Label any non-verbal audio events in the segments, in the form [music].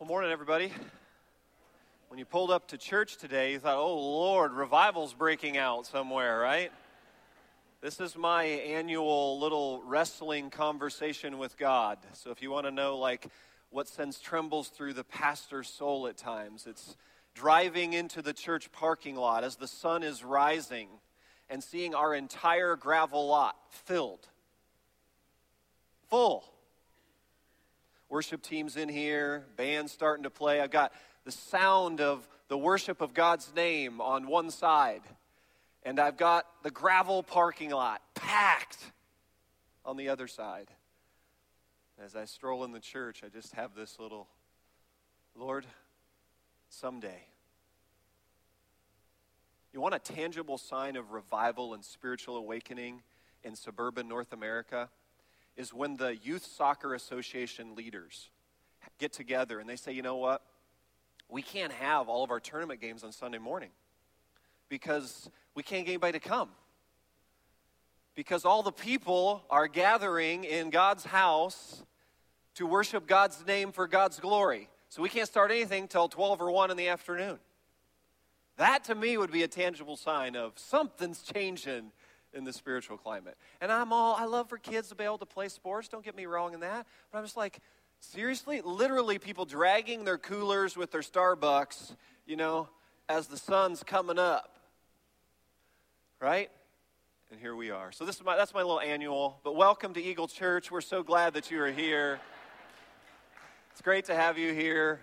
Well, morning, everybody. When you pulled up to church today, you thought, oh, Lord, revival's breaking out somewhere, right? This is my annual little wrestling conversation with God. So if you want to know, like, what sends trembles through the pastor's soul at times, it's driving into the church parking lot as the sun is rising and seeing our entire gravel lot filled, full worship teams in here, bands starting to play. I've got the sound of the worship of God's name on one side, and I've got the gravel parking lot packed on the other side. As I stroll in the church, I just have this little Lord, someday. You want a tangible sign of revival and spiritual awakening in suburban North America? Is when the Youth Soccer Association leaders get together and they say, you know what? We can't have all of our tournament games on Sunday morning because we can't get anybody to come. Because all the people are gathering in God's house to worship God's name for God's glory. So we can't start anything till 12 or 1 in the afternoon. That to me would be a tangible sign of something's changing in the spiritual climate. And I'm all, I love for kids to be able to play sports, don't get me wrong in that. But I'm just like, seriously? Literally, people dragging their coolers with their Starbucks, you know, as the sun's coming up. Right? And here we are. So this is my, that's my little annual. But welcome to Eagle Church. We're so glad that you are here. It's great to have you here.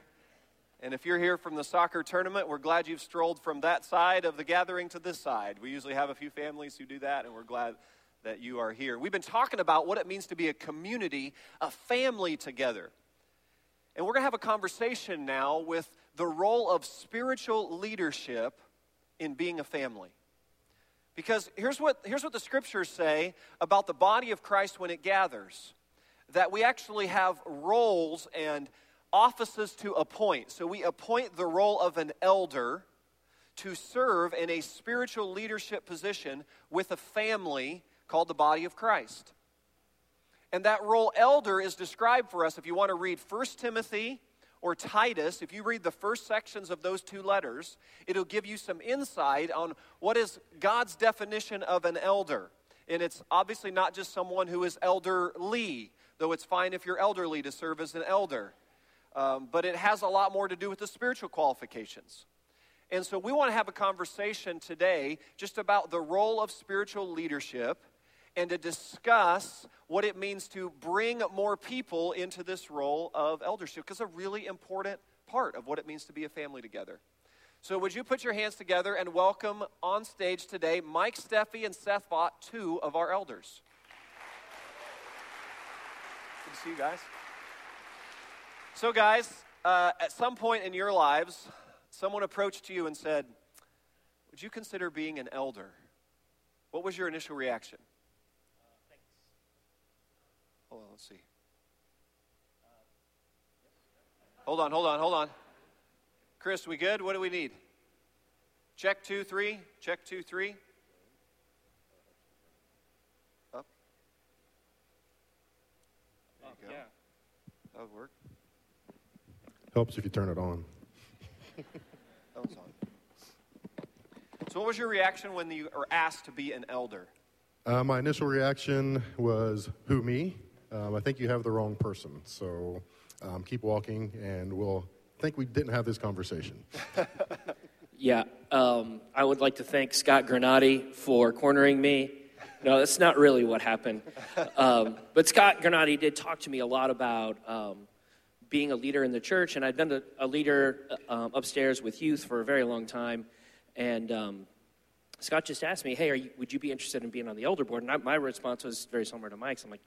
And if you're here from the soccer tournament, we're glad you've strolled from that side of the gathering to this side. We usually have a few families who do that, and we're glad that you are here. We've been talking about what it means to be a community, a family together. And we're going to have a conversation now with the role of spiritual leadership in being a family. Because here's what, here's what the scriptures say about the body of Christ when it gathers that we actually have roles and offices to appoint. So we appoint the role of an elder to serve in a spiritual leadership position with a family called the body of Christ. And that role, elder, is described for us if you want to read 1 Timothy or Titus, if you read the first sections of those two letters, it'll give you some insight on what is God's definition of an elder. And it's obviously not just someone who is elderly, though it's fine if you're elderly to serve as an elder um, but it has a lot more to do with the spiritual qualifications. And so we want to have a conversation today just about the role of spiritual leadership and to discuss what it means to bring more people into this role of eldership because a really important part of what it means to be a family together. So, would you put your hands together and welcome on stage today Mike Steffi and Seth Vaught, two of our elders? Good to see you guys. So, guys, uh, at some point in your lives, someone approached you and said, Would you consider being an elder? What was your initial reaction? Uh, thanks. Hold on, let's see. Hold on, hold on, hold on. Chris, we good? What do we need? Check two, three. Check two, three. Up. There you go. Yeah. That would work. Helps if you turn it on. on. So, what was your reaction when you were asked to be an elder? Uh, my initial reaction was, "Who me?" Um, I think you have the wrong person. So, um, keep walking, and we'll think we didn't have this conversation. [laughs] yeah, um, I would like to thank Scott Granati for cornering me. No, that's not really what happened. [laughs] Um, but Scott Granati did talk to me a lot about um, being a leader in the church, and I'd been a, a leader um, upstairs with youth for a very long time. And um, Scott just asked me, "Hey, you, would you be interested in being on the elder board?" And I, my response was very similar to Mike's. I'm like,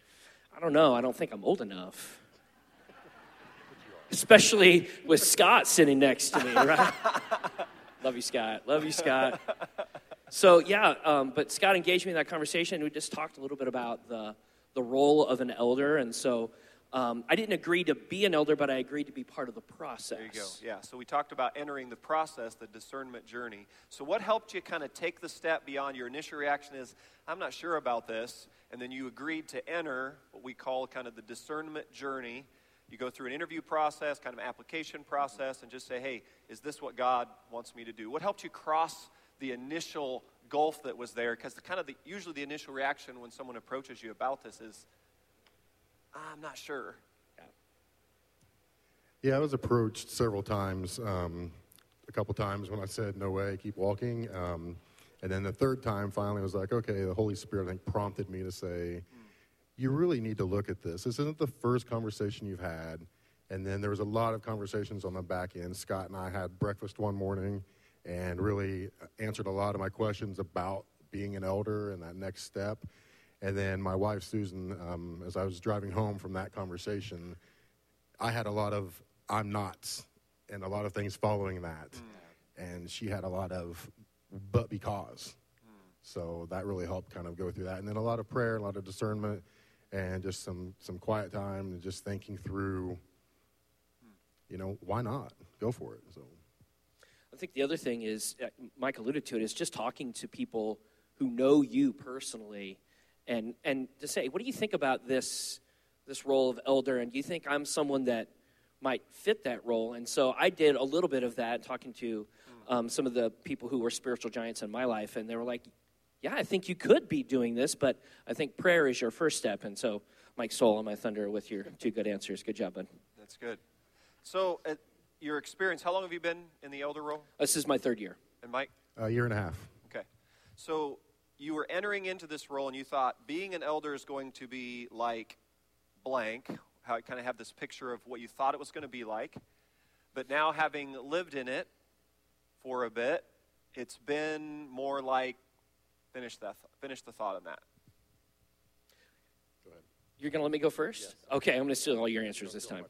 "I don't know. I don't think I'm old enough." [laughs] Especially with Scott sitting next to me, right? [laughs] Love you, Scott. Love you, Scott. So yeah, um, but Scott engaged me in that conversation. We just talked a little bit about the the role of an elder, and so um, I didn't agree to be an elder, but I agreed to be part of the process. There you go. Yeah. So we talked about entering the process, the discernment journey. So what helped you kind of take the step beyond your initial reaction is, I'm not sure about this, and then you agreed to enter what we call kind of the discernment journey you go through an interview process, kind of application process, and just say, hey, is this what God wants me to do? What helped you cross the initial gulf that was there? Because the kind of the, usually the initial reaction when someone approaches you about this is, I'm not sure. Yeah, I was approached several times. Um, a couple times when I said, no way, keep walking. Um, and then the third time, finally, I was like, okay, the Holy Spirit, I think, prompted me to say, you really need to look at this. This isn't the first conversation you've had. And then there was a lot of conversations on the back end. Scott and I had breakfast one morning and really answered a lot of my questions about being an elder and that next step. And then my wife, Susan, um, as I was driving home from that conversation, I had a lot of I'm nots and a lot of things following that. Mm. And she had a lot of but because. Mm. So that really helped kind of go through that. And then a lot of prayer, a lot of discernment, and just some, some quiet time and just thinking through, you know, why not? Go for it. So I think the other thing is, uh, Mike alluded to it, is just talking to people who know you personally and, and to say, what do you think about this, this role of elder? And do you think I'm someone that might fit that role? And so I did a little bit of that, talking to um, some of the people who were spiritual giants in my life, and they were like, yeah, I think you could be doing this, but I think prayer is your first step. And so, Mike Soul and my Thunder with your two good answers. Good job, bud. That's good. So, uh, your experience, how long have you been in the elder role? This is my third year. And Mike? A year and a half. Okay. So, you were entering into this role and you thought being an elder is going to be like blank, how I kind of have this picture of what you thought it was going to be like. But now, having lived in it for a bit, it's been more like finish that finish the thought on that. Go ahead. You're going to let me go first? Yes. Okay, I'm going to steal all your answers this time.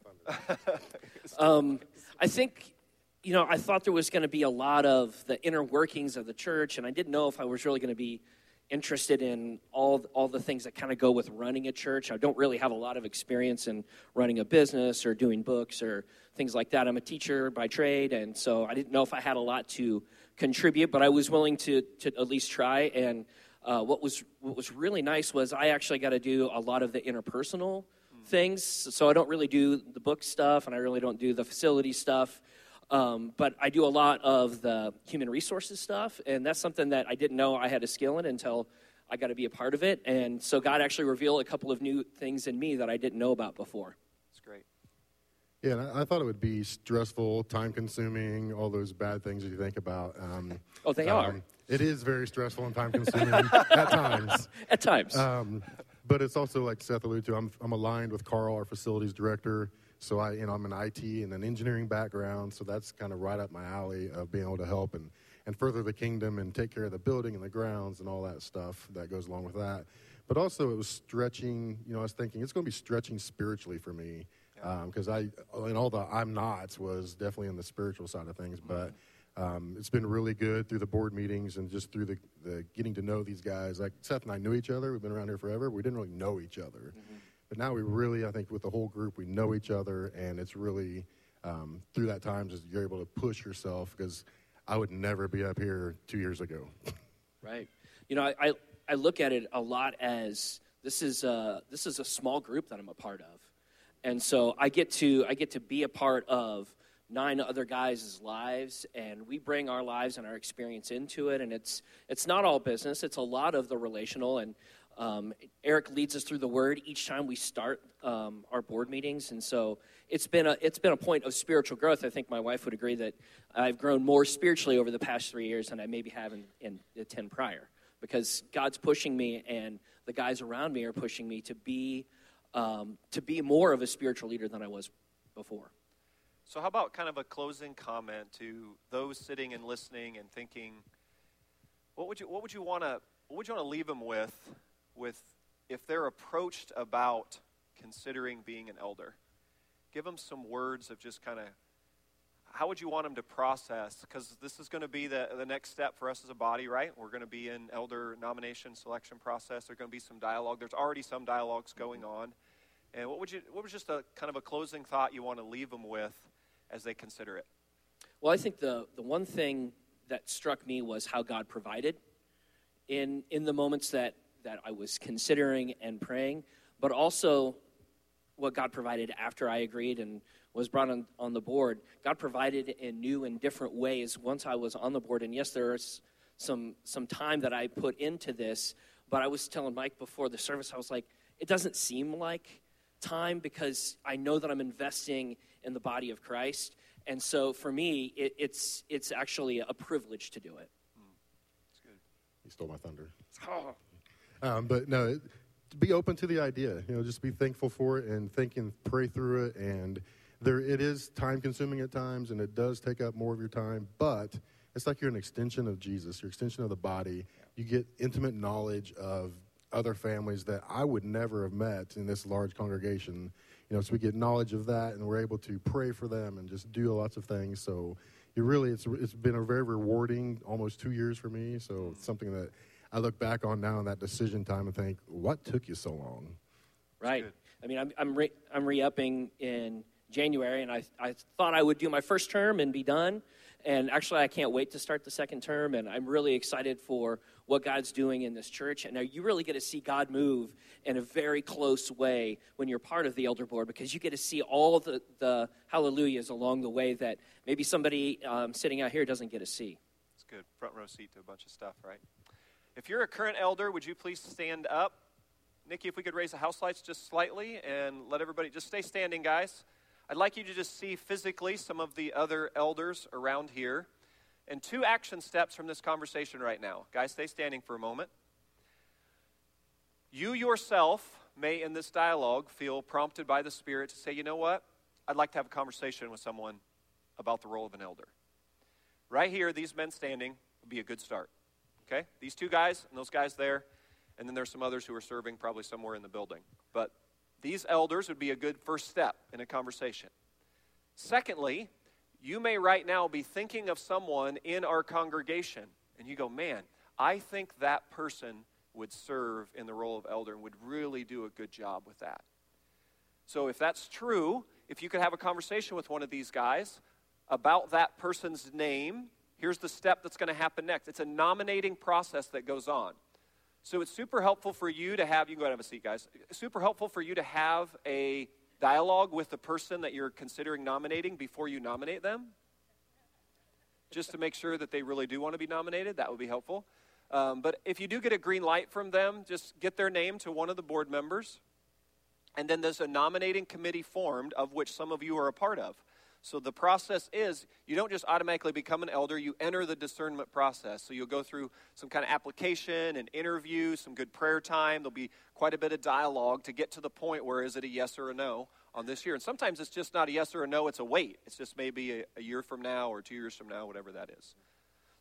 [laughs] um, I think, you know, I thought there was going to be a lot of the inner workings of the church, and I didn't know if I was really going to be interested in all all the things that kind of go with running a church. I don't really have a lot of experience in running a business or doing books or things like that. I'm a teacher by trade, and so I didn't know if I had a lot to contribute, but I was willing to, to at least try. And uh, what was what was really nice was I actually got to do a lot of the interpersonal things. So I don't really do the book stuff, and I really don't do the facility stuff. Um, but I do a lot of the human resources stuff, and that's something that I didn't know I had a skill in until I got to be a part of it. And so God actually revealed a couple of new things in me that I didn't know about before. It's great. Yeah, and I, I thought it would be stressful, time consuming, all those bad things that you think about. Um, [laughs] oh, they um, are. It is very stressful and time consuming [laughs] at times. At times. Um, but it's also like Seth alluded to. I'm I'm aligned with Carl, our facilities director. So I, you know, I'm an IT and an engineering background. So that's kind of right up my alley of being able to help and and further the kingdom and take care of the building and the grounds and all that stuff that goes along with that. But also, it was stretching. You know, I was thinking it's going to be stretching spiritually for me because um, I in all the I'm nots was definitely on the spiritual side of things, but um, it's been really good through the board meetings and just through the, the getting to know these guys. Like Seth and I knew each other. We've been around here forever. We didn't really know each other, mm-hmm. But now we really, I think, with the whole group, we know each other, and it's really um, through that time just you're able to push yourself because I would never be up here two years ago. right. You know, I, I, I look at it a lot as this is a, this is a small group that I'm a part of and so I get to I get to be a part of nine other guys' lives, and we bring our lives and our experience into it. And it's it's not all business; it's a lot of the relational. And um, Eric leads us through the Word each time we start um, our board meetings, and so it's been a it's been a point of spiritual growth. I think my wife would agree that I've grown more spiritually over the past three years than I maybe have in, in the ten prior, because God's pushing me, and the guys around me are pushing me to be um, to be more of a spiritual leader than I was before. So, how about kind of a closing comment to those sitting and listening and thinking, what would you what would you want to what would you want to leave them with, with if they're approached about considering being an elder? Give them some words of just kind of how would you want them to process? Because this is going to be the, the next step for us as a body, right? We're going to be in elder nomination selection process. There's going to be some dialogue. There's already some dialogues going mm-hmm. on. And what would you? What was just a kind of a closing thought you want to leave them with as they consider it? Well, I think the the one thing that struck me was how God provided in in the moments that that I was considering and praying, but also what God provided after I agreed and was brought on, on the board. God provided in new and different ways once I was on the board. And yes, there is some some time that I put into this, but I was telling Mike before the service, I was like, it doesn't seem like time because I know that I'm investing in the body of Christ. And so for me, it, it's, it's actually a privilege to do it. Hmm. That's good. You stole my thunder. Um, but no, be open to the idea. You know, just be thankful for it and think and pray through it. And there, it is time consuming at times, and it does take up more of your time. But it's like you're an extension of Jesus, you're extension of the body. You get intimate knowledge of other families that I would never have met in this large congregation. You know, so we get knowledge of that, and we're able to pray for them and just do lots of things. So, you really, it's it's been a very rewarding almost two years for me. So it's something that I look back on now in that decision time and think, what took you so long? Right. I mean, I'm I'm re, I'm re-upping in January, and I I thought I would do my first term and be done. And actually, I can't wait to start the second term, and I'm really excited for what God's doing in this church. And now you really get to see God move in a very close way when you're part of the elder board because you get to see all the, the hallelujahs along the way that maybe somebody um, sitting out here doesn't get to see. It's good. Front row seat to a bunch of stuff, right? If you're a current elder, would you please stand up? Nikki, if we could raise the house lights just slightly and let everybody just stay standing, guys. I'd like you to just see physically some of the other elders around here. And two action steps from this conversation right now. Guys, stay standing for a moment. You yourself may, in this dialogue, feel prompted by the Spirit to say, you know what? I'd like to have a conversation with someone about the role of an elder. Right here, these men standing would be a good start. Okay? These two guys and those guys there, and then there's some others who are serving probably somewhere in the building. But these elders would be a good first step in a conversation. Secondly, you may right now be thinking of someone in our congregation, and you go, man, I think that person would serve in the role of elder and would really do a good job with that. So, if that's true, if you could have a conversation with one of these guys about that person's name, here's the step that's going to happen next. It's a nominating process that goes on. So, it's super helpful for you to have, you can go ahead and have a seat, guys. Super helpful for you to have a dialogue with the person that you're considering nominating before you nominate them, just to make sure that they really do want to be nominated. That would be helpful. Um, but if you do get a green light from them, just get their name to one of the board members. And then there's a nominating committee formed, of which some of you are a part of. So the process is you don't just automatically become an elder, you enter the discernment process. So you'll go through some kind of application and interview, some good prayer time. There'll be quite a bit of dialogue to get to the point where is it a yes or a no on this year. And sometimes it's just not a yes or a no, it's a wait. It's just maybe a, a year from now or two years from now, whatever that is.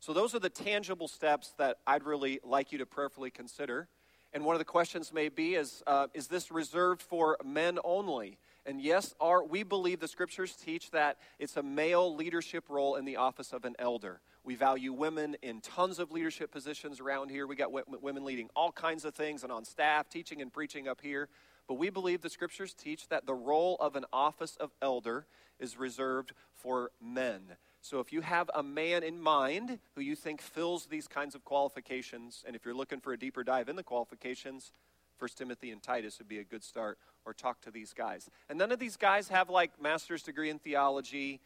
So those are the tangible steps that I'd really like you to prayerfully consider. And one of the questions may be is, uh, is this reserved for men only? And yes, our, we believe the scriptures teach that it's a male leadership role in the office of an elder. We value women in tons of leadership positions around here. We got women leading all kinds of things and on staff, teaching and preaching up here. But we believe the scriptures teach that the role of an office of elder is reserved for men. So if you have a man in mind who you think fills these kinds of qualifications, and if you're looking for a deeper dive in the qualifications, 1 Timothy and Titus would be a good start, or talk to these guys. And none of these guys have like master's degree in theology.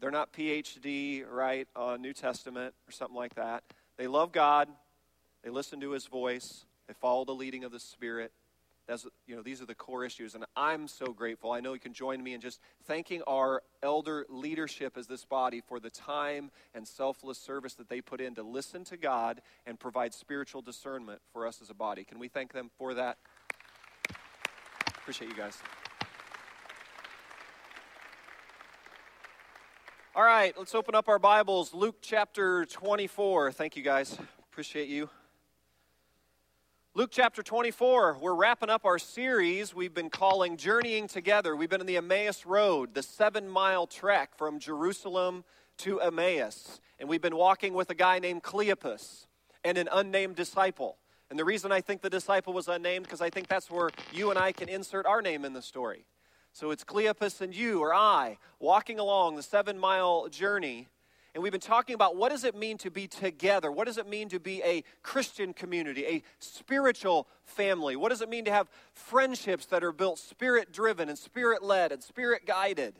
They're not PhD, right, on New Testament or something like that. They love God. They listen to his voice. They follow the leading of the Spirit. That's, you know, these are the core issues. And I'm so grateful. I know you can join me in just thanking our elder leadership as this body for the time and selfless service that they put in to listen to God and provide spiritual discernment for us as a body. Can we thank them for that? Appreciate you guys. All right, let's open up our Bibles. Luke chapter 24. Thank you guys. Appreciate you. Luke chapter 24, we're wrapping up our series we've been calling Journeying Together. We've been in the Emmaus Road, the seven mile trek from Jerusalem to Emmaus. And we've been walking with a guy named Cleopas and an unnamed disciple. And the reason I think the disciple was unnamed, because I think that's where you and I can insert our name in the story. So it's Cleopas and you or I walking along the seven mile journey And we've been talking about what does it mean to be together? What does it mean to be a Christian community, a spiritual family? What does it mean to have friendships that are built spirit driven and spirit led and spirit guided?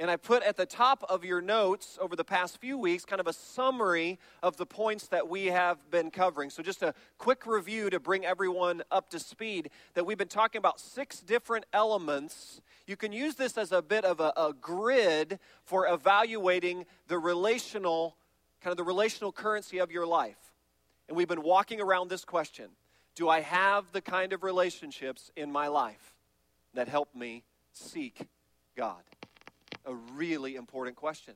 And I put at the top of your notes over the past few weeks kind of a summary of the points that we have been covering. So, just a quick review to bring everyone up to speed that we've been talking about six different elements. You can use this as a bit of a, a grid for evaluating the relational, kind of the relational currency of your life. And we've been walking around this question Do I have the kind of relationships in my life that help me seek God? A really important question.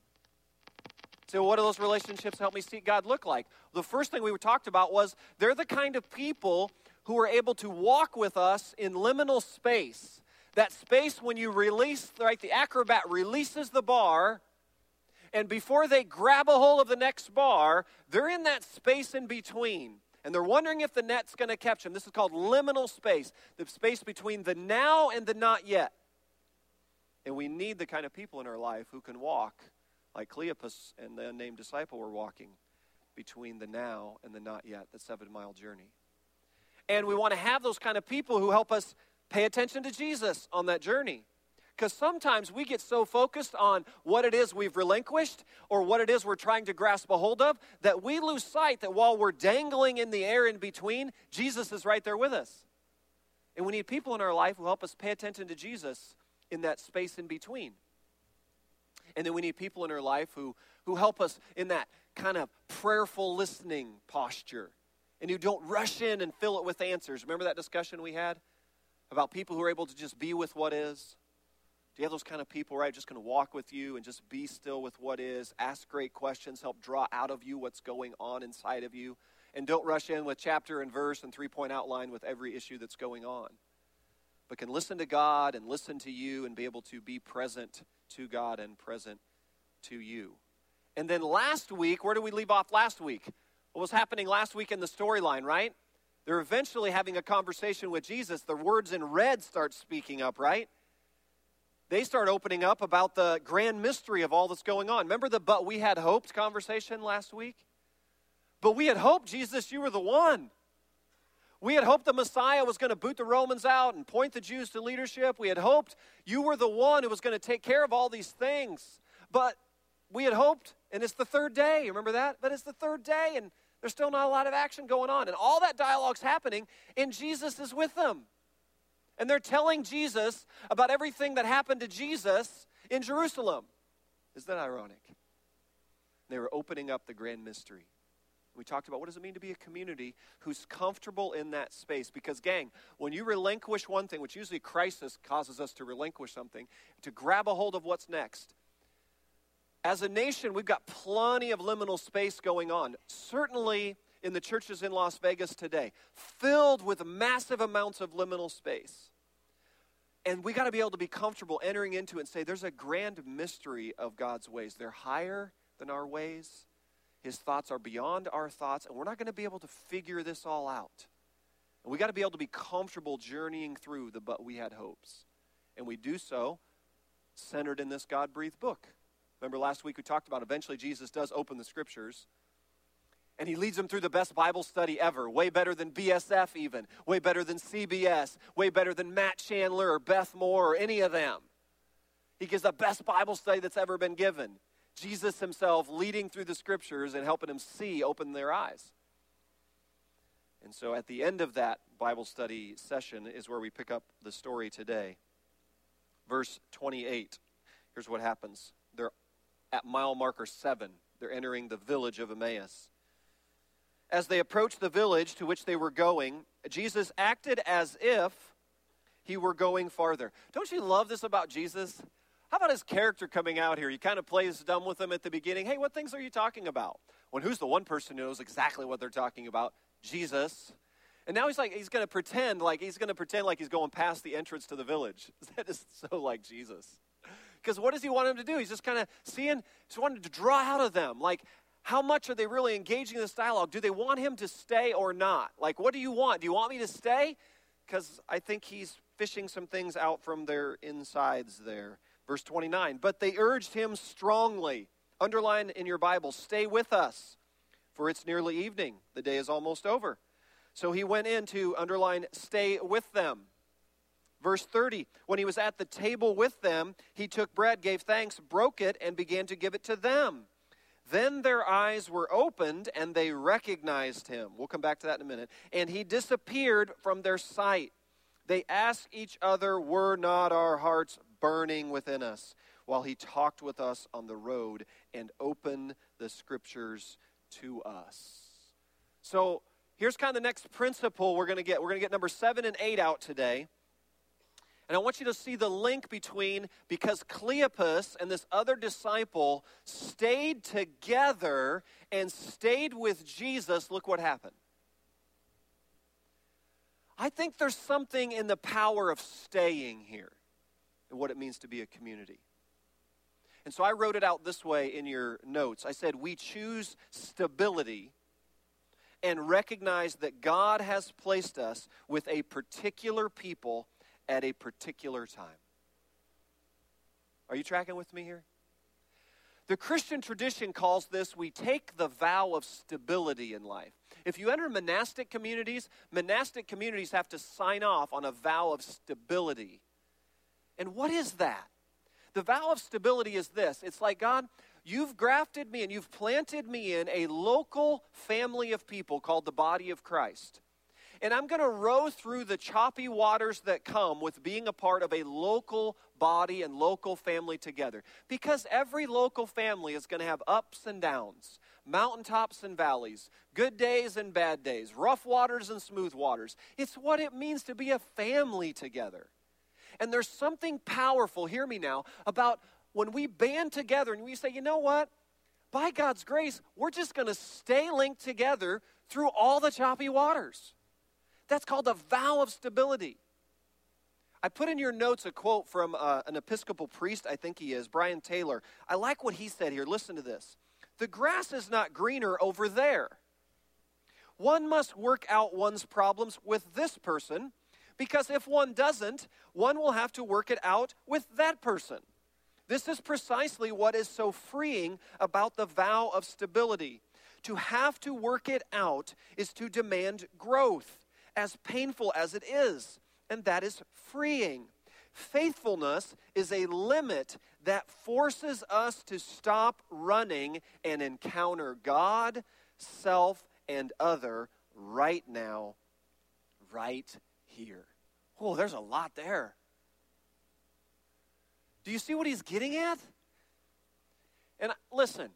So, what do those relationships help me seek God look like? The first thing we talked about was they're the kind of people who are able to walk with us in liminal space. That space when you release, right, the acrobat releases the bar, and before they grab a hold of the next bar, they're in that space in between. And they're wondering if the net's going to catch them. This is called liminal space, the space between the now and the not yet. And we need the kind of people in our life who can walk like Cleopas and the unnamed disciple were walking between the now and the not yet, the seven mile journey. And we want to have those kind of people who help us pay attention to Jesus on that journey. Because sometimes we get so focused on what it is we've relinquished or what it is we're trying to grasp a hold of that we lose sight that while we're dangling in the air in between, Jesus is right there with us. And we need people in our life who help us pay attention to Jesus in that space in between. And then we need people in our life who, who help us in that kind of prayerful listening posture and who don't rush in and fill it with answers. Remember that discussion we had about people who are able to just be with what is? Do you have those kind of people, right? Just going to walk with you and just be still with what is, ask great questions, help draw out of you what's going on inside of you, and don't rush in with chapter and verse and three point outline with every issue that's going on but can listen to God and listen to you and be able to be present to God and present to you. And then last week, where did we leave off last week? What was happening last week in the storyline, right? They're eventually having a conversation with Jesus. The words in red start speaking up, right? They start opening up about the grand mystery of all that's going on. Remember the but we had hoped conversation last week? But we had hoped, Jesus, you were the one. We had hoped the Messiah was going to boot the Romans out and point the Jews to leadership. We had hoped you were the one who was going to take care of all these things. But we had hoped, and it's the third day. Remember that? But it's the third day, and there's still not a lot of action going on. And all that dialogue's happening, and Jesus is with them. And they're telling Jesus about everything that happened to Jesus in Jerusalem. Isn't that ironic? They were opening up the grand mystery. We talked about what does it mean to be a community who's comfortable in that space. Because, gang, when you relinquish one thing, which usually crisis causes us to relinquish something, to grab a hold of what's next. As a nation, we've got plenty of liminal space going on. Certainly in the churches in Las Vegas today, filled with massive amounts of liminal space. And we got to be able to be comfortable entering into it and say, there's a grand mystery of God's ways. They're higher than our ways his thoughts are beyond our thoughts, and we're not going to be able to figure this all out. And we got to be able to be comfortable journeying through the but we had hopes. And we do so centered in this God breathed book. Remember last week we talked about eventually Jesus does open the scriptures and he leads them through the best Bible study ever, way better than BSF, even, way better than CBS, way better than Matt Chandler or Beth Moore or any of them. He gives the best Bible study that's ever been given. Jesus himself leading through the scriptures and helping them see, open their eyes. And so at the end of that Bible study session is where we pick up the story today. Verse 28. Here's what happens. They're at mile marker 7. They're entering the village of Emmaus. As they approached the village to which they were going, Jesus acted as if he were going farther. Don't you love this about Jesus? How about his character coming out here? He kind of plays dumb with them at the beginning. Hey, what things are you talking about? When who's the one person who knows exactly what they're talking about? Jesus. And now he's like, he's going to pretend like he's going to pretend like he's going past the entrance to the village. [laughs] That is so like Jesus. Because what does he want him to do? He's just kind of seeing, he's wanting to draw out of them. Like, how much are they really engaging in this dialogue? Do they want him to stay or not? Like, what do you want? Do you want me to stay? Because I think he's fishing some things out from their insides there. Verse 29 But they urged him strongly. Underline in your Bible, stay with us, for it's nearly evening. The day is almost over. So he went in to underline, stay with them. Verse 30 When he was at the table with them, he took bread, gave thanks, broke it, and began to give it to them. Then their eyes were opened and they recognized him. We'll come back to that in a minute. And he disappeared from their sight. They asked each other, Were not our hearts burning within us while he talked with us on the road and opened the scriptures to us? So here's kind of the next principle we're going to get. We're going to get number seven and eight out today. And I want you to see the link between because Cleopas and this other disciple stayed together and stayed with Jesus, look what happened. I think there's something in the power of staying here and what it means to be a community. And so I wrote it out this way in your notes. I said, We choose stability and recognize that God has placed us with a particular people at a particular time. Are you tracking with me here? The Christian tradition calls this we take the vow of stability in life. If you enter monastic communities, monastic communities have to sign off on a vow of stability. And what is that? The vow of stability is this it's like, God, you've grafted me and you've planted me in a local family of people called the body of Christ. And I'm going to row through the choppy waters that come with being a part of a local body and local family together. Because every local family is going to have ups and downs, mountaintops and valleys, good days and bad days, rough waters and smooth waters. It's what it means to be a family together. And there's something powerful, hear me now, about when we band together and we say, you know what? By God's grace, we're just going to stay linked together through all the choppy waters. That's called a vow of stability. I put in your notes a quote from uh, an Episcopal priest, I think he is, Brian Taylor. I like what he said here. Listen to this. The grass is not greener over there. One must work out one's problems with this person because if one doesn't, one will have to work it out with that person. This is precisely what is so freeing about the vow of stability. To have to work it out is to demand growth as painful as it is, and that is freeing. Faithfulness is a limit that forces us to stop running and encounter God, self, and other right now, right here. Oh, there's a lot there. Do you see what he's getting at? And listen,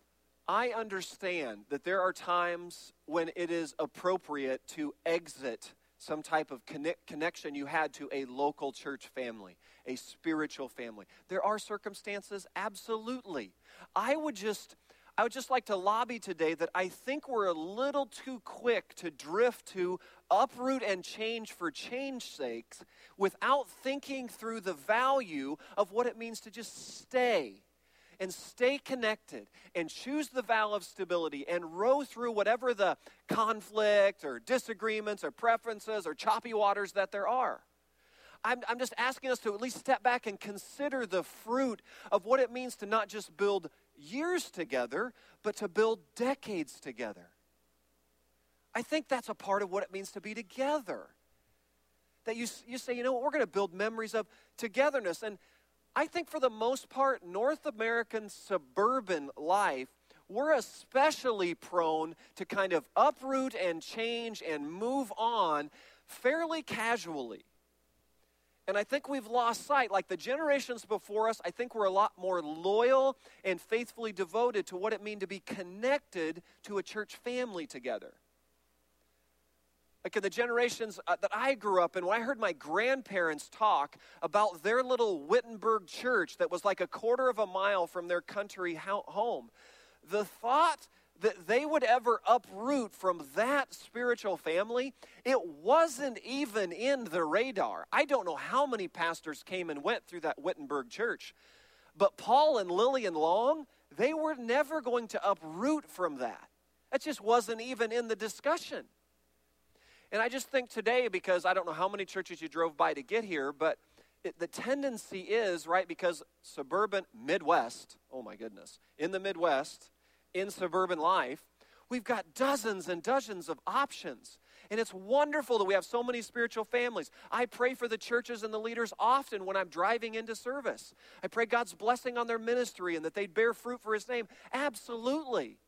I understand that there are times when it is appropriate to exit some type of connect, connection you had to a local church family, a spiritual family. There are circumstances, absolutely. I would just. I would just like to lobby today that I think we're a little too quick to drift to uproot and change for change's sakes without thinking through the value of what it means to just stay and stay connected and choose the vow of stability and row through whatever the conflict or disagreements or preferences or choppy waters that there are. I'm, I'm just asking us to at least step back and consider the fruit of what it means to not just build years together, but to build decades together. I think that's a part of what it means to be together. That you, you say, you know what, we're going to build memories of togetherness. And I think for the most part, North American suburban life, we're especially prone to kind of uproot and change and move on fairly casually. And I think we've lost sight. Like the generations before us, I think we're a lot more loyal and faithfully devoted to what it means to be connected to a church family together like in the generations uh, that I grew up in, when I heard my grandparents talk about their little Wittenberg church that was like a quarter of a mile from their country home, the thought that they would ever uproot from that spiritual family, it wasn't even in the radar. I don't know how many pastors came and went through that Wittenberg church, but Paul and Lillian Long, they were never going to uproot from that. That just wasn't even in the discussion. And I just think today, because I don't know how many churches you drove by to get here, but it, the tendency is, right, because suburban Midwest, oh my goodness, in the Midwest, in suburban life, we've got dozens and dozens of options. And it's wonderful that we have so many spiritual families. I pray for the churches and the leaders often when I'm driving into service. I pray God's blessing on their ministry and that they'd bear fruit for His name. Absolutely.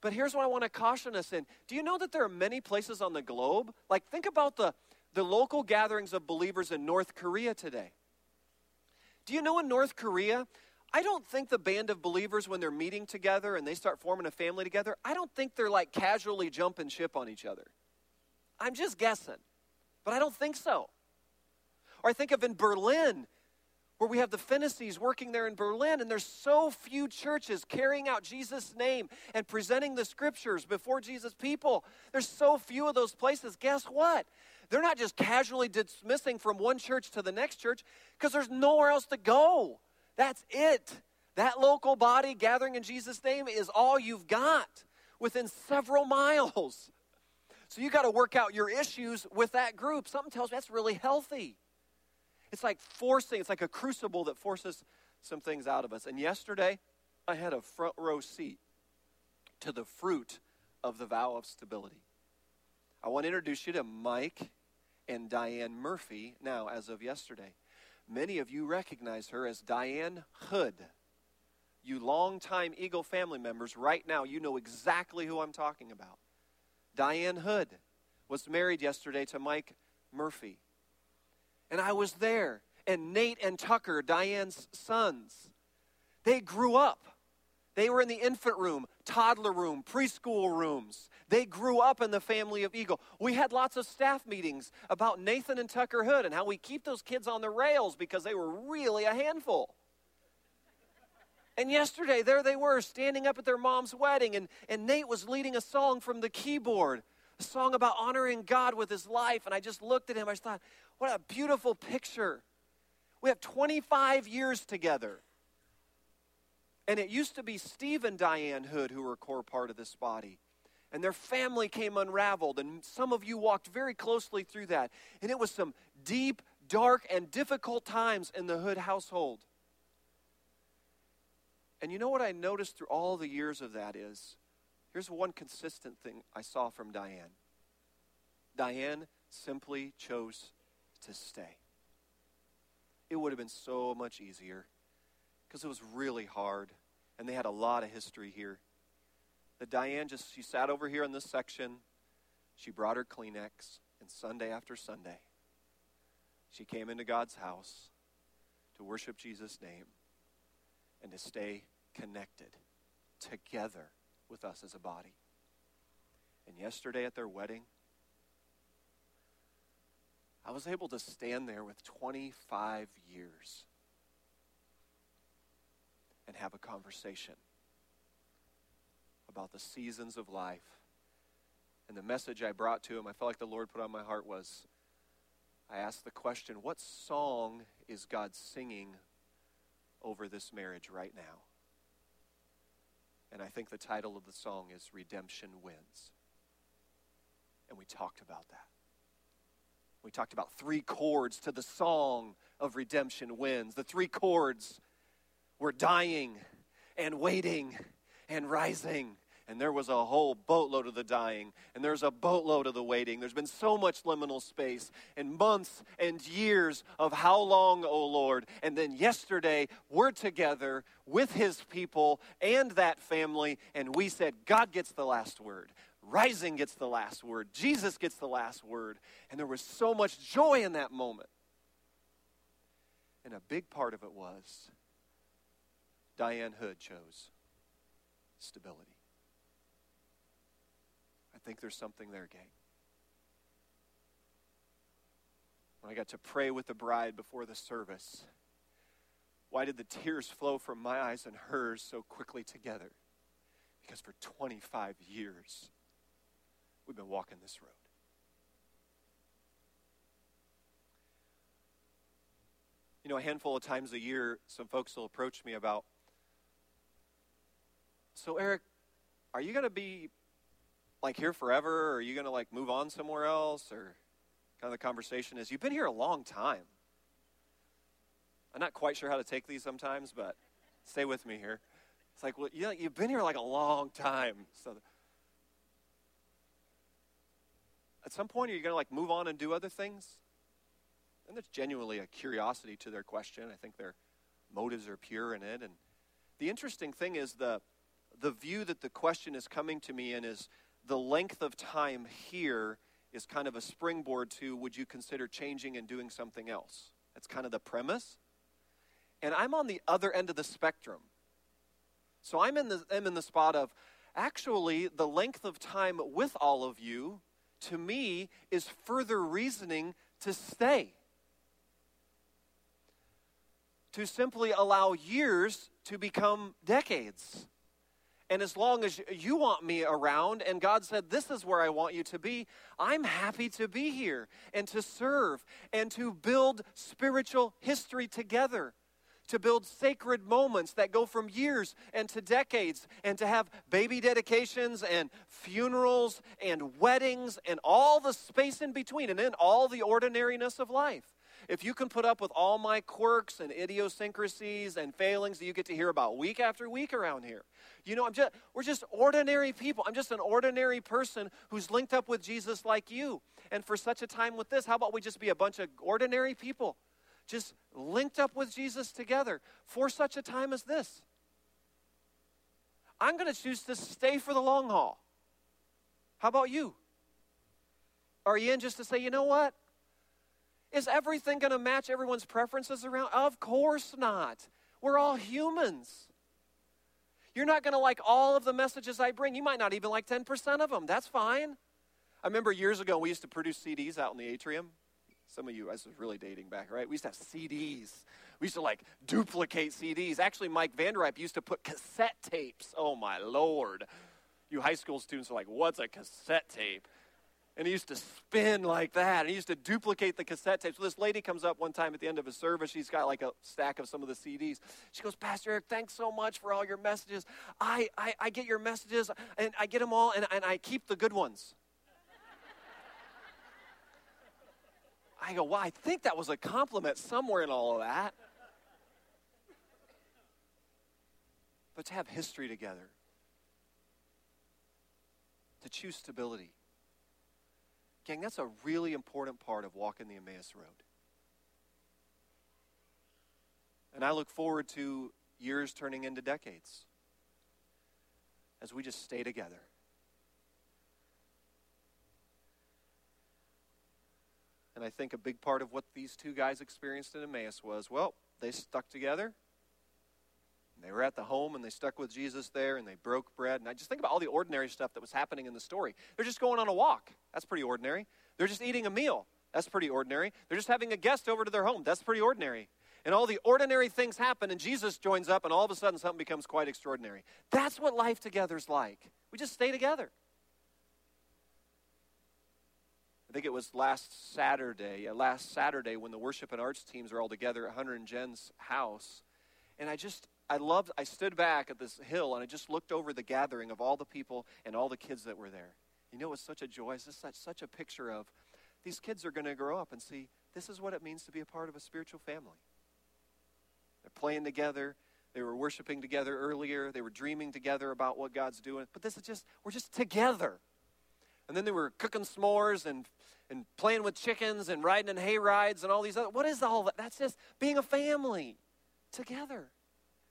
But here's what I want to caution us in. Do you know that there are many places on the globe? Like, think about the, the local gatherings of believers in North Korea today. Do you know in North Korea, I don't think the band of believers, when they're meeting together and they start forming a family together, I don't think they're like casually jumping ship on each other. I'm just guessing, but I don't think so. Or I think of in Berlin, where we have the Finney's working there in Berlin, and there's so few churches carrying out Jesus' name and presenting the scriptures before Jesus' people. There's so few of those places. Guess what? They're not just casually dismissing from one church to the next church because there's nowhere else to go. That's it. That local body gathering in Jesus' name is all you've got within several [laughs] miles. So you got to work out your issues with that group. Something tells me that's really healthy. It's like forcing, it's like a crucible that forces some things out of us. And yesterday, I had a front row seat to the fruit of the vow of stability. I want to introduce you to Mike and Diane Murphy now, as of yesterday. Many of you recognize her as Diane Hood. You longtime Eagle family members, right now, you know exactly who I'm talking about. Diane Hood was married yesterday to Mike Murphy. And I was there. And Nate and Tucker, Diane's sons, they grew up. They were in the infant room, toddler room, preschool rooms. They grew up in the family of Eagle. We had lots of staff meetings about Nathan and Tucker Hood and how we keep those kids on the rails because they were really a handful. And yesterday, there they were standing up at their mom's wedding, and, and Nate was leading a song from the keyboard, a song about honoring God with his life. And I just looked at him, I just thought, what a beautiful picture. We have 25 years together. And it used to be Steve and Diane Hood who were a core part of this body. And their family came unraveled. And some of you walked very closely through that. And it was some deep, dark, and difficult times in the Hood household. And you know what I noticed through all the years of that is here's one consistent thing I saw from Diane. Diane simply chose to stay. It would have been so much easier because it was really hard and they had a lot of history here. That Diane just, she sat over here in this section, she brought her Kleenex, and Sunday after Sunday, she came into God's house to worship Jesus' name and to stay connected together with us as a body. And yesterday at their wedding, I was able to stand there with 25 years and have a conversation about the seasons of life. And the message I brought to him, I felt like the Lord put on my heart was I asked the question, what song is God singing over this marriage right now? And I think the title of the song is Redemption Wins. And we talked about that. We talked about three chords to the song of redemption wins. The three chords were dying and waiting and rising. And there was a whole boatload of the dying, and there's a boatload of the waiting. There's been so much liminal space, and months and years of how long, oh Lord. And then yesterday, we're together with His people and that family, and we said, God gets the last word. Rising gets the last word. Jesus gets the last word. And there was so much joy in that moment. And a big part of it was Diane Hood chose stability. I think there's something there, gang. When I got to pray with the bride before the service, why did the tears flow from my eyes and hers so quickly together? Because for 25 years, we've been walking this road. You know, a handful of times a year, some folks will approach me about so, Eric, are you going to be like here forever? Or are you going to like move on somewhere else? Or kind of the conversation is, you've been here a long time. I'm not quite sure how to take these sometimes, but stay with me here. It's like, well, you know, you've been here like a long time. So at some point, are you going to like move on and do other things? And there's genuinely a curiosity to their question. I think their motives are pure in it. And the interesting thing is the, the view that the question is coming to me in is the length of time here is kind of a springboard to would you consider changing and doing something else? That's kind of the premise. And I'm on the other end of the spectrum. So I'm in the, I'm in the spot of actually the length of time with all of you to me is further reasoning to stay. To simply allow years to become decades. And as long as you want me around, and God said, This is where I want you to be, I'm happy to be here and to serve and to build spiritual history together to build sacred moments that go from years and to decades, and to have baby dedications and funerals and weddings and all the space in between, and then all the ordinariness of life. If you can put up with all my quirks and idiosyncrasies and failings that you get to hear about week after week around here, you know, I'm just, we're just ordinary people. I'm just an ordinary person who's linked up with Jesus like you. And for such a time with this, how about we just be a bunch of ordinary people just linked up with Jesus together for such a time as this. I'm going to choose to stay for the long haul. How about you? Are you in just to say, you know what? Is everything going to match everyone's preferences around? Of course not. We're all humans. You're not going to like all of the messages I bring. You might not even like 10% of them. That's fine. I remember years ago we used to produce CDs out in the atrium. Some of you, I was really dating back, right? We used to have CDs. We used to like duplicate CDs. Actually, Mike Vanderype used to put cassette tapes. Oh my lord. You high school students are like, what's a cassette tape? And he used to spin like that. And he used to duplicate the cassette tapes. So this lady comes up one time at the end of a service. She's got like a stack of some of the CDs. She goes, Pastor Eric, thanks so much for all your messages. I, I, I get your messages and I get them all and, and I keep the good ones. [laughs] I go, well, I think that was a compliment somewhere in all of that. But to have history together, to choose stability. Gang, that's a really important part of walking the Emmaus Road. And I look forward to years turning into decades as we just stay together. And I think a big part of what these two guys experienced in Emmaus was well, they stuck together. They were at the home and they stuck with Jesus there and they broke bread. And I just think about all the ordinary stuff that was happening in the story. They're just going on a walk. That's pretty ordinary. They're just eating a meal. That's pretty ordinary. They're just having a guest over to their home. That's pretty ordinary. And all the ordinary things happen, and Jesus joins up, and all of a sudden something becomes quite extraordinary. That's what life together is like. We just stay together. I think it was last Saturday, uh, last Saturday when the worship and arts teams are all together at Hunter and Jen's house. And I just, I loved, I stood back at this hill and I just looked over the gathering of all the people and all the kids that were there. You know, it was such a joy. It's just such, such a picture of these kids are going to grow up and see this is what it means to be a part of a spiritual family. They're playing together. They were worshiping together earlier. They were dreaming together about what God's doing. But this is just, we're just together. And then they were cooking s'mores and, and playing with chickens and riding in hay rides and all these other. What is all that? That's just being a family together.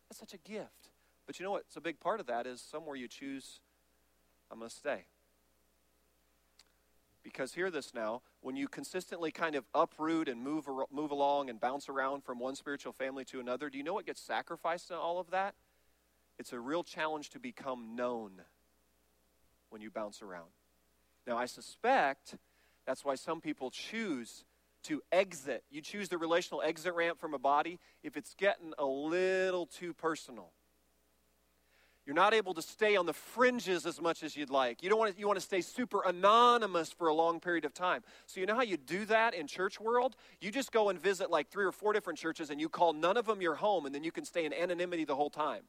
That's such a gift. But you know what? It's a big part of that is somewhere you choose, I'm going to stay. Because hear this now, when you consistently kind of uproot and move, move along and bounce around from one spiritual family to another, do you know what gets sacrificed in all of that? It's a real challenge to become known when you bounce around. Now, I suspect that's why some people choose to exit. You choose the relational exit ramp from a body if it's getting a little too personal. You're not able to stay on the fringes as much as you'd like. You don't want to, you want to stay super anonymous for a long period of time. So you know how you do that in church world? You just go and visit like three or four different churches and you call none of them your home and then you can stay in anonymity the whole time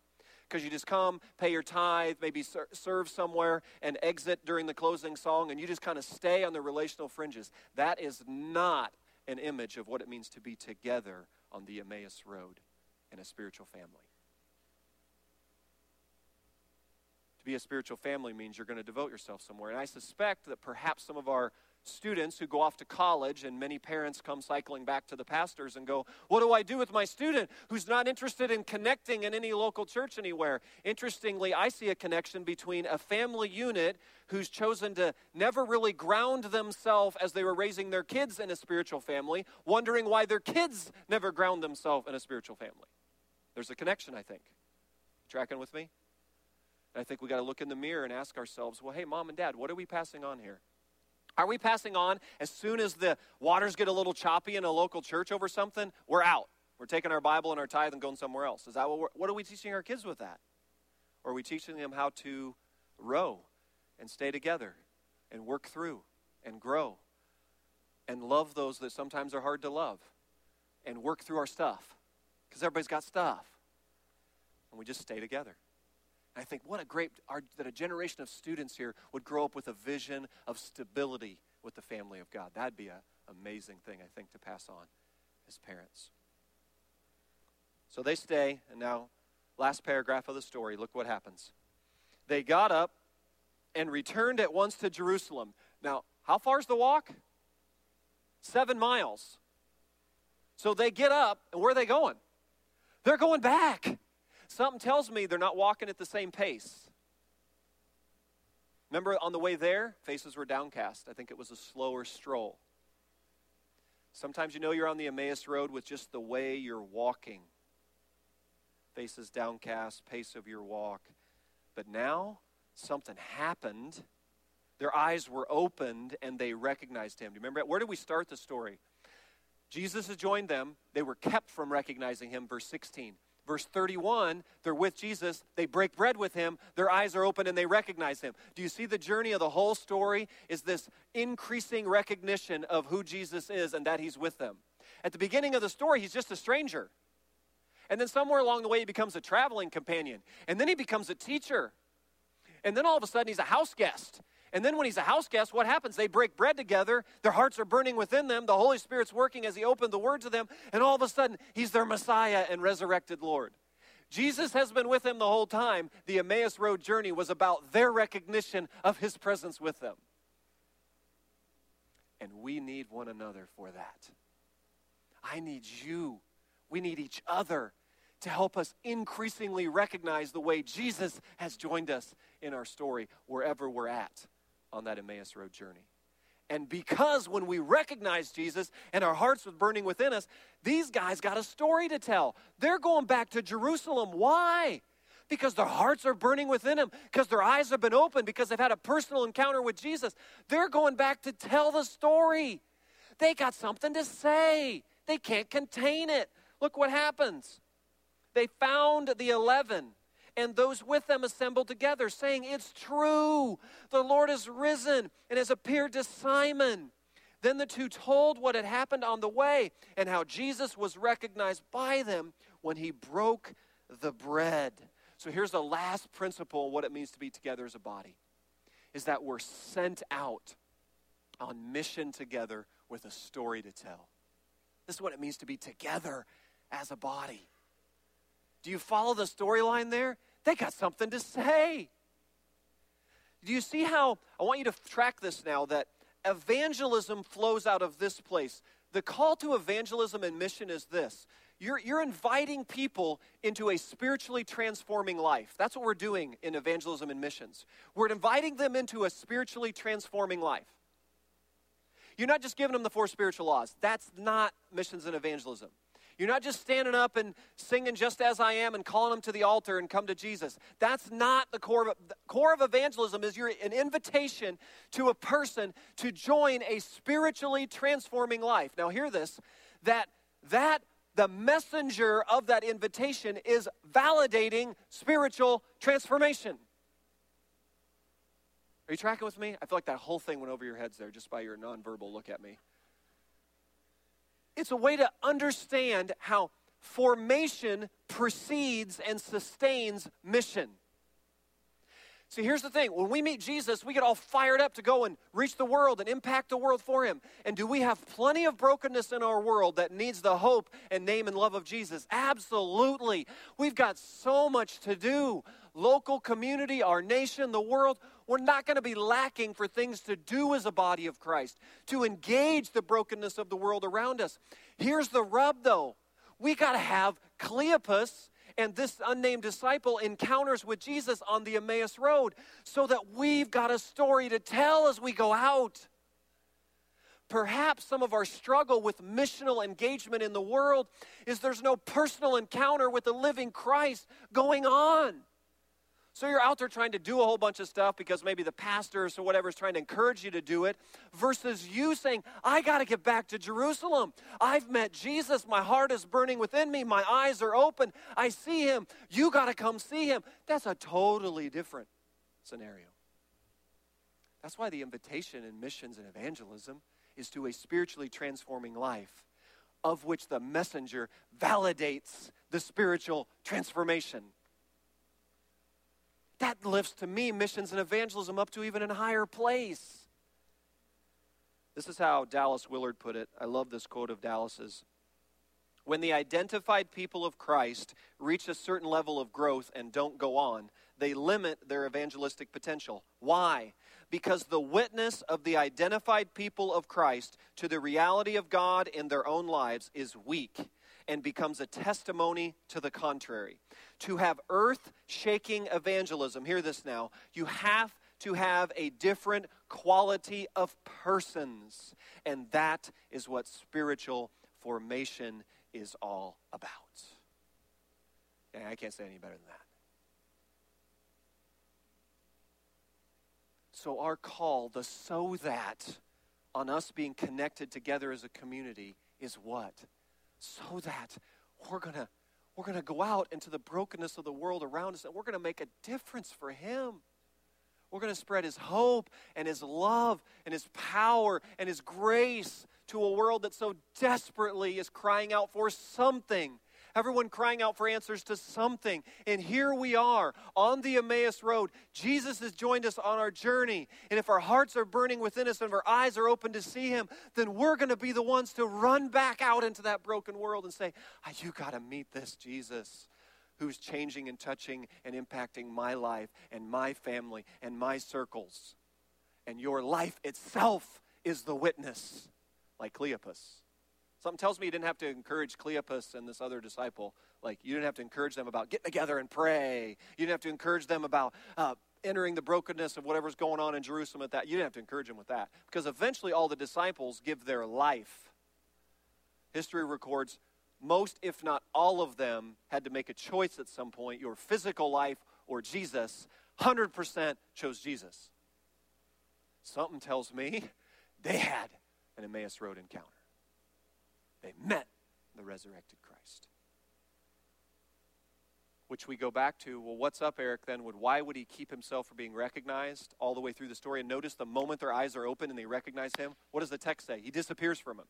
because you just come, pay your tithe, maybe ser- serve somewhere, and exit during the closing song, and you just kind of stay on the relational fringes. That is not an image of what it means to be together on the Emmaus Road in a spiritual family. To be a spiritual family means you're going to devote yourself somewhere. And I suspect that perhaps some of our students who go off to college, and many parents come cycling back to the pastors and go, What do I do with my student who's not interested in connecting in any local church anywhere? Interestingly, I see a connection between a family unit who's chosen to never really ground themselves as they were raising their kids in a spiritual family, wondering why their kids never ground themselves in a spiritual family. There's a connection, I think. Tracking with me? I think we got to look in the mirror and ask ourselves, well, hey, mom and dad, what are we passing on here? Are we passing on as soon as the waters get a little choppy in a local church over something? We're out. We're taking our Bible and our tithe and going somewhere else. Is that what what are we teaching our kids with that? Or are we teaching them how to row and stay together and work through and grow and love those that sometimes are hard to love and work through our stuff? Because everybody's got stuff. And we just stay together. I think what a great, our, that a generation of students here would grow up with a vision of stability with the family of God. That'd be an amazing thing, I think, to pass on as parents. So they stay, and now, last paragraph of the story, look what happens. They got up and returned at once to Jerusalem. Now, how far is the walk? Seven miles. So they get up, and where are they going? They're going back. Something tells me they're not walking at the same pace. Remember on the way there, faces were downcast. I think it was a slower stroll. Sometimes you know you're on the Emmaus Road with just the way you're walking. Faces downcast, pace of your walk. But now, something happened. Their eyes were opened and they recognized him. Do you remember? Where did we start the story? Jesus had joined them. They were kept from recognizing him, verse 16. Verse 31, they're with Jesus, they break bread with him, their eyes are open and they recognize him. Do you see the journey of the whole story? Is this increasing recognition of who Jesus is and that he's with them. At the beginning of the story, he's just a stranger. And then somewhere along the way, he becomes a traveling companion. And then he becomes a teacher. And then all of a sudden, he's a house guest. And then when he's a house guest, what happens? They break bread together. Their hearts are burning within them. The Holy Spirit's working as he opened the word to them. And all of a sudden, he's their Messiah and resurrected Lord. Jesus has been with them the whole time. The Emmaus Road journey was about their recognition of his presence with them. And we need one another for that. I need you. We need each other to help us increasingly recognize the way Jesus has joined us in our story wherever we're at on that Emmaus Road journey. And because when we recognize Jesus and our hearts were burning within us, these guys got a story to tell. They're going back to Jerusalem. Why? Because their hearts are burning within them, because their eyes have been opened, because they've had a personal encounter with Jesus. They're going back to tell the story. They got something to say, they can't contain it. Look what happens. They found the 11 and those with them assembled together, saying, It's true, the Lord is risen and has appeared to Simon. Then the two told what had happened on the way and how Jesus was recognized by them when he broke the bread. So here's the last principle what it means to be together as a body is that we're sent out on mission together with a story to tell. This is what it means to be together as a body. Do you follow the storyline there? They got something to say. Do you see how? I want you to track this now that evangelism flows out of this place. The call to evangelism and mission is this you're, you're inviting people into a spiritually transforming life. That's what we're doing in evangelism and missions. We're inviting them into a spiritually transforming life. You're not just giving them the four spiritual laws. That's not missions and evangelism. You're not just standing up and singing just as I am and calling them to the altar and come to Jesus. That's not the core of the core of evangelism is you're an invitation to a person to join a spiritually transforming life. Now hear this that that the messenger of that invitation is validating spiritual transformation. Are you tracking with me? I feel like that whole thing went over your heads there just by your nonverbal look at me. It's a way to understand how formation precedes and sustains mission. See, here's the thing when we meet Jesus, we get all fired up to go and reach the world and impact the world for Him. And do we have plenty of brokenness in our world that needs the hope and name and love of Jesus? Absolutely. We've got so much to do. Local community, our nation, the world, we're not going to be lacking for things to do as a body of Christ, to engage the brokenness of the world around us. Here's the rub, though we got to have Cleopas and this unnamed disciple encounters with Jesus on the Emmaus Road so that we've got a story to tell as we go out. Perhaps some of our struggle with missional engagement in the world is there's no personal encounter with the living Christ going on. So you're out there trying to do a whole bunch of stuff because maybe the pastors or whatever is trying to encourage you to do it, versus you saying, I got to get back to Jerusalem. I've met Jesus. My heart is burning within me. My eyes are open. I see him. You got to come see him. That's a totally different scenario. That's why the invitation in missions and evangelism is to a spiritually transforming life, of which the messenger validates the spiritual transformation that lifts to me missions and evangelism up to even a higher place. This is how Dallas Willard put it. I love this quote of Dallas's. When the identified people of Christ reach a certain level of growth and don't go on, they limit their evangelistic potential. Why? Because the witness of the identified people of Christ to the reality of God in their own lives is weak and becomes a testimony to the contrary to have earth shaking evangelism, hear this now, you have to have a different quality of persons. And that is what spiritual formation is all about. And I can't say any better than that. So, our call, the so that on us being connected together as a community, is what? So that we're going to we're going to go out into the brokenness of the world around us and we're going to make a difference for Him. We're going to spread His hope and His love and His power and His grace to a world that so desperately is crying out for something everyone crying out for answers to something. And here we are on the Emmaus Road. Jesus has joined us on our journey. And if our hearts are burning within us and if our eyes are open to see Him, then we're going to be the ones to run back out into that broken world and say, oh, You got to meet this Jesus who's changing and touching and impacting my life and my family and my circles. And your life itself is the witness, like Cleopas. Something tells me you didn't have to encourage Cleopas and this other disciple. Like, you didn't have to encourage them about getting together and pray. You didn't have to encourage them about uh, entering the brokenness of whatever's going on in Jerusalem at that. You didn't have to encourage them with that. Because eventually all the disciples give their life. History records most, if not all of them, had to make a choice at some point your physical life or Jesus. 100% chose Jesus. Something tells me [laughs] they had an Emmaus Road encounter. They met the resurrected Christ. Which we go back to, well, what's up, Eric, then? Would, why would he keep himself from being recognized all the way through the story? And notice the moment their eyes are open and they recognize him, what does the text say? He disappears from him.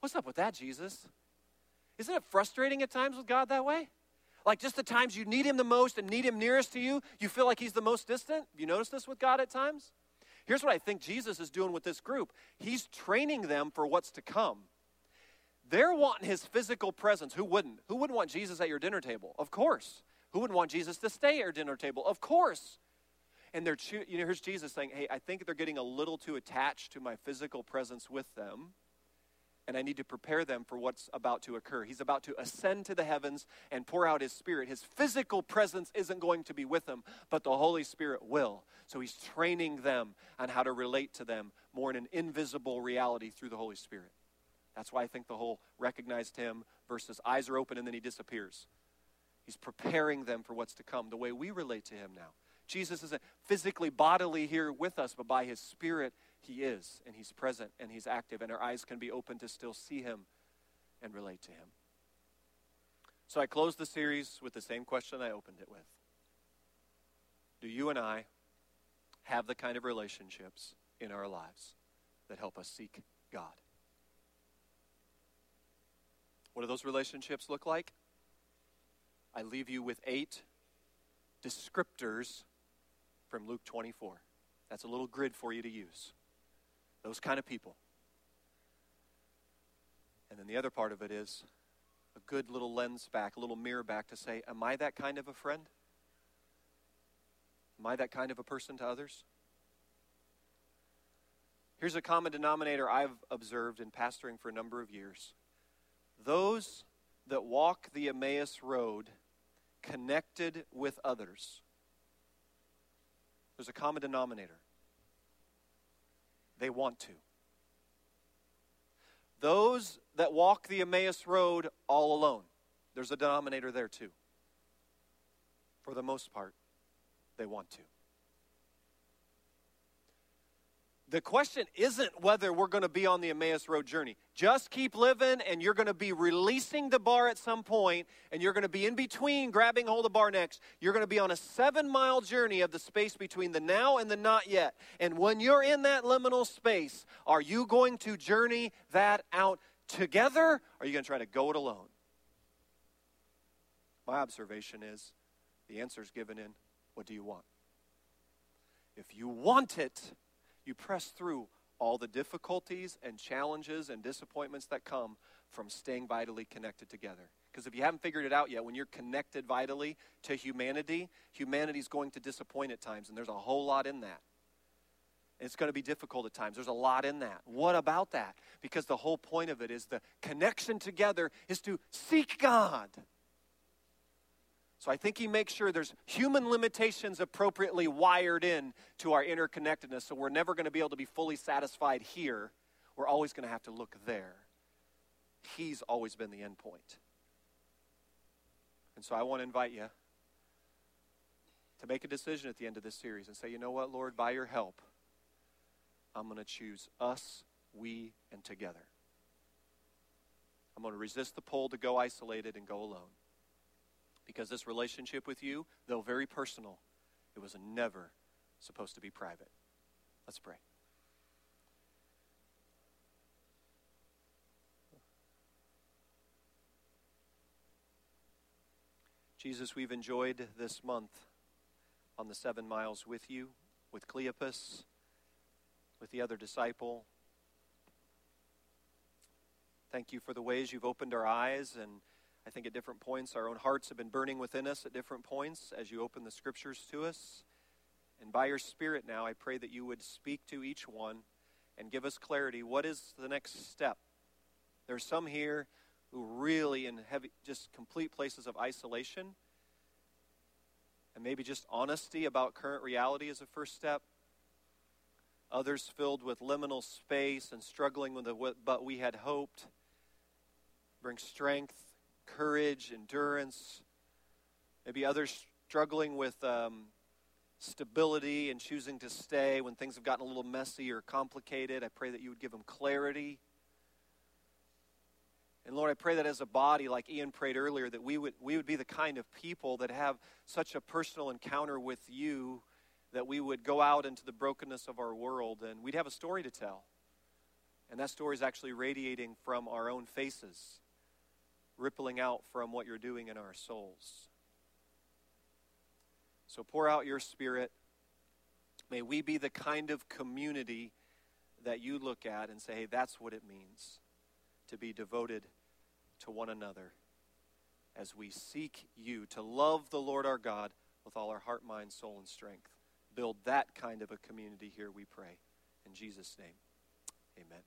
What's up with that, Jesus? Isn't it frustrating at times with God that way? Like just the times you need him the most and need him nearest to you, you feel like he's the most distant? You notice this with God at times? Here's what I think Jesus is doing with this group He's training them for what's to come. They're wanting his physical presence. Who wouldn't? Who wouldn't want Jesus at your dinner table? Of course. Who wouldn't want Jesus to stay at your dinner table? Of course. And they're, you know, here's Jesus saying, hey, I think they're getting a little too attached to my physical presence with them, and I need to prepare them for what's about to occur. He's about to ascend to the heavens and pour out his spirit. His physical presence isn't going to be with them, but the Holy Spirit will. So he's training them on how to relate to them more in an invisible reality through the Holy Spirit. That's why I think the whole recognized him versus eyes are open and then he disappears. He's preparing them for what's to come, the way we relate to him now. Jesus isn't physically, bodily here with us, but by his spirit, he is, and he's present, and he's active, and our eyes can be open to still see him and relate to him. So I close the series with the same question I opened it with Do you and I have the kind of relationships in our lives that help us seek God? What do those relationships look like? I leave you with eight descriptors from Luke 24. That's a little grid for you to use. Those kind of people. And then the other part of it is a good little lens back, a little mirror back to say, Am I that kind of a friend? Am I that kind of a person to others? Here's a common denominator I've observed in pastoring for a number of years those that walk the Emmaus Road connected with others. There's a common denominator. They want to. Those that walk the Emmaus Road all alone, there's a denominator there too. For the most part, they want to. The question isn't whether we're going to be on the Emmaus Road journey. Just keep living, and you're going to be releasing the bar at some point, and you're going to be in between grabbing hold of the bar next. You're going to be on a seven mile journey of the space between the now and the not yet. And when you're in that liminal space, are you going to journey that out together, or are you going to try to go it alone? My observation is the answer is given in what do you want? If you want it, you press through all the difficulties and challenges and disappointments that come from staying vitally connected together. Because if you haven't figured it out yet, when you're connected vitally to humanity, humanity's going to disappoint at times, and there's a whole lot in that. It's going to be difficult at times. There's a lot in that. What about that? Because the whole point of it is the connection together is to seek God. So I think he makes sure there's human limitations appropriately wired in to our interconnectedness. So we're never going to be able to be fully satisfied here. We're always going to have to look there. He's always been the end point. And so I want to invite you to make a decision at the end of this series and say, you know what, Lord, by your help, I'm going to choose us, we, and together. I'm going to resist the pull to go isolated and go alone because this relationship with you, though very personal, it was never supposed to be private. Let's pray. Jesus, we've enjoyed this month on the seven miles with you, with Cleopas, with the other disciple. Thank you for the ways you've opened our eyes and I think at different points, our own hearts have been burning within us at different points as you open the scriptures to us. And by your Spirit now, I pray that you would speak to each one and give us clarity. What is the next step? There's some here who really in heavy, just complete places of isolation. And maybe just honesty about current reality is a first step. Others filled with liminal space and struggling with the but we had hoped. Bring strength courage, endurance. Maybe others struggling with um, stability and choosing to stay when things have gotten a little messy or complicated. I pray that you would give them clarity. And Lord, I pray that as a body, like Ian prayed earlier, that we would, we would be the kind of people that have such a personal encounter with you that we would go out into the brokenness of our world and we'd have a story to tell. And that story is actually radiating from our own faces rippling out from what you're doing in our souls. So pour out your spirit. May we be the kind of community that you look at and say, hey, that's what it means to be devoted to one another as we seek you to love the Lord our God with all our heart, mind, soul, and strength. Build that kind of a community here, we pray. In Jesus' name, amen.